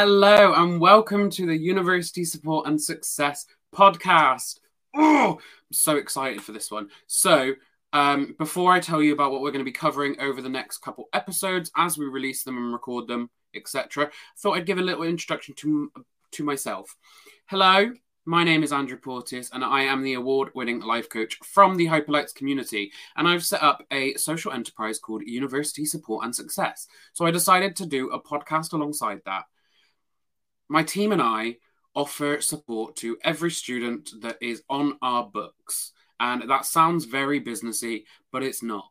Hello, and welcome to the University Support and Success podcast. Oh, I'm so excited for this one. So, um, before I tell you about what we're going to be covering over the next couple episodes as we release them and record them, etc., I thought I'd give a little introduction to to myself. Hello, my name is Andrew Porteous, and I am the award winning life coach from the Hyperlites community. And I've set up a social enterprise called University Support and Success. So I decided to do a podcast alongside that. My team and I offer support to every student that is on our books. And that sounds very businessy, but it's not.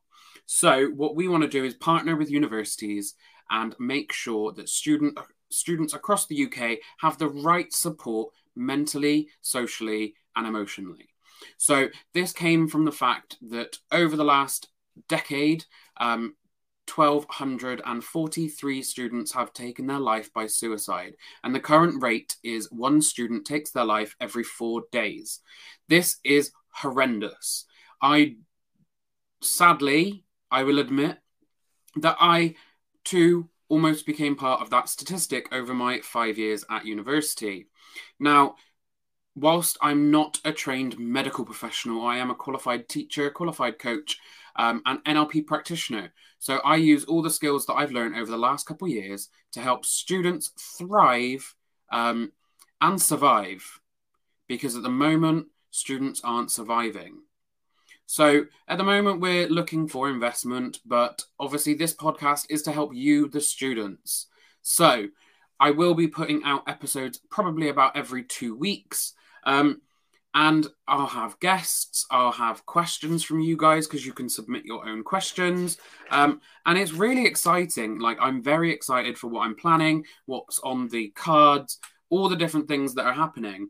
So, what we want to do is partner with universities and make sure that student students across the UK have the right support mentally, socially, and emotionally. So, this came from the fact that over the last decade, um, 1,243 students have taken their life by suicide, and the current rate is one student takes their life every four days. This is horrendous. I sadly, I will admit that I too almost became part of that statistic over my five years at university. Now, whilst I'm not a trained medical professional, I am a qualified teacher, qualified coach, um, and NLP practitioner. So I use all the skills that I've learned over the last couple of years to help students thrive um, and survive. Because at the moment, students aren't surviving. So at the moment, we're looking for investment, but obviously, this podcast is to help you, the students. So I will be putting out episodes probably about every two weeks. Um, and I'll have guests, I'll have questions from you guys because you can submit your own questions. Um, and it's really exciting. Like, I'm very excited for what I'm planning, what's on the cards, all the different things that are happening.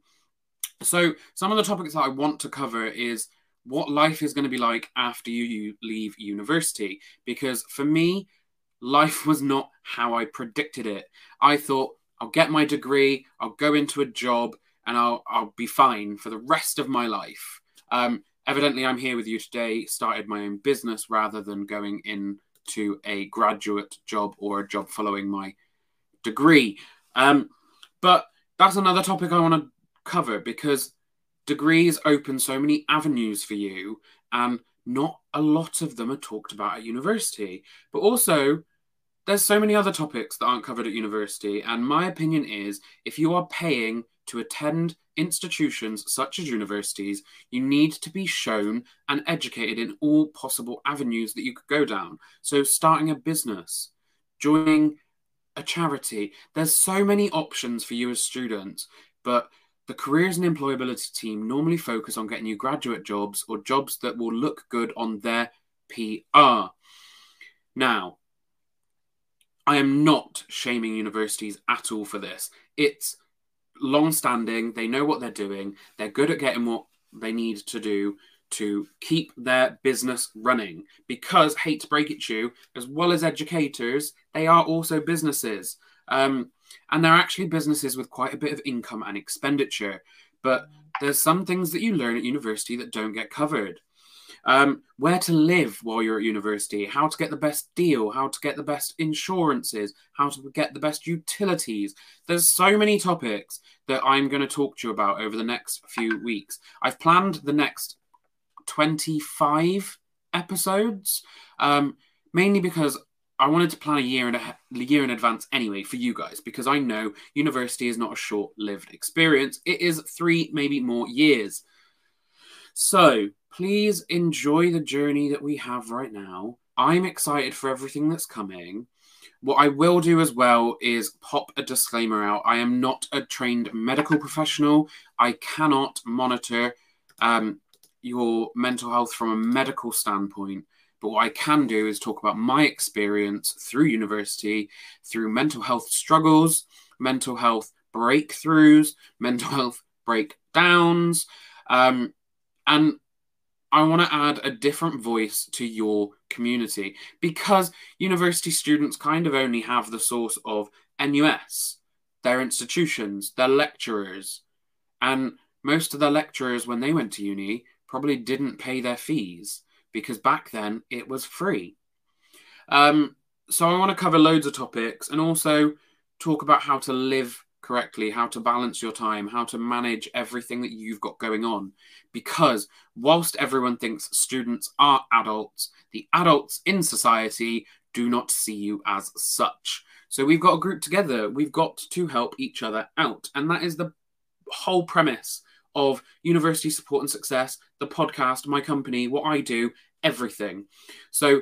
So, some of the topics that I want to cover is what life is going to be like after you, you leave university. Because for me, life was not how I predicted it. I thought, I'll get my degree, I'll go into a job, and I'll, I'll be fine for the rest of my life. Um, evidently, I'm here with you today, started my own business rather than going into a graduate job or a job following my degree. Um, but that's another topic I want to cover because degrees open so many avenues for you, and not a lot of them are talked about at university. But also, there's so many other topics that aren't covered at university, and my opinion is if you are paying to attend institutions such as universities, you need to be shown and educated in all possible avenues that you could go down. So, starting a business, joining a charity, there's so many options for you as students, but the careers and employability team normally focus on getting you graduate jobs or jobs that will look good on their PR. Now, I am not shaming universities at all for this. It's long standing, they know what they're doing, they're good at getting what they need to do to keep their business running. Because, hate to break it to you, as well as educators, they are also businesses. Um, and they're actually businesses with quite a bit of income and expenditure. But there's some things that you learn at university that don't get covered. Um, where to live while you're at university, how to get the best deal, how to get the best insurances, how to get the best utilities. There's so many topics that I'm going to talk to you about over the next few weeks. I've planned the next 25 episodes, um, mainly because I wanted to plan a year and a, a year in advance anyway for you guys because I know university is not a short-lived experience. It is three, maybe more years. So please enjoy the journey that we have right now. I'm excited for everything that's coming. What I will do as well is pop a disclaimer out. I am not a trained medical professional. I cannot monitor um, your mental health from a medical standpoint. But what I can do is talk about my experience through university, through mental health struggles, mental health breakthroughs, mental health breakdowns. Um, and I want to add a different voice to your community because university students kind of only have the source of NUS, their institutions, their lecturers. And most of the lecturers, when they went to uni, probably didn't pay their fees because back then it was free. Um, so I want to cover loads of topics and also talk about how to live correctly, how to balance your time, how to manage everything that you've got going on. Because whilst everyone thinks students are adults, the adults in society do not see you as such. So we've got a group together, we've got to help each other out. And that is the whole premise of University Support and Success, the podcast, my company, what I do, everything. So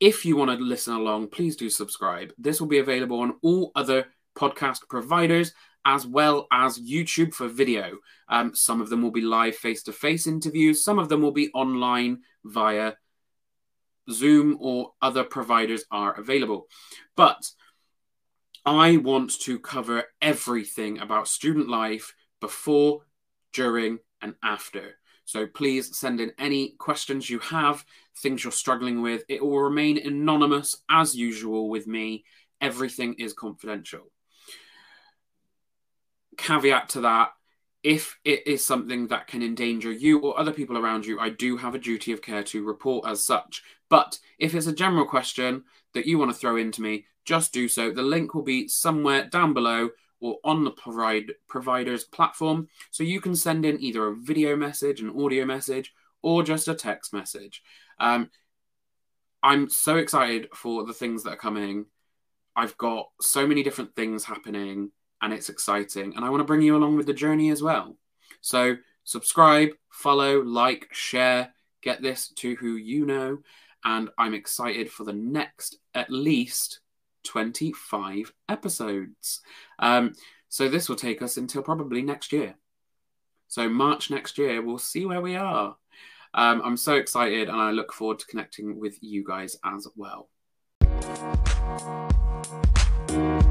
if you want to listen along, please do subscribe. This will be available on all other podcast providers as well as YouTube for video. Um, some of them will be live face to face interviews, some of them will be online via Zoom or other providers are available. But I want to cover everything about student life before, during, and after. So please send in any questions you have, things you're struggling with. It will remain anonymous as usual with me. Everything is confidential. Caveat to that if it is something that can endanger you or other people around you, I do have a duty of care to report as such. But if it's a general question that you want to throw into me, just do so. The link will be somewhere down below or on the provide, provider's platform. So you can send in either a video message, an audio message, or just a text message. Um, I'm so excited for the things that are coming. I've got so many different things happening and it's exciting. And I want to bring you along with the journey as well. So subscribe, follow, like, share, get this to who you know. And I'm excited for the next at least 25 episodes. Um, so this will take us until probably next year. So March next year, we'll see where we are. Um, I'm so excited and I look forward to connecting with you guys as well.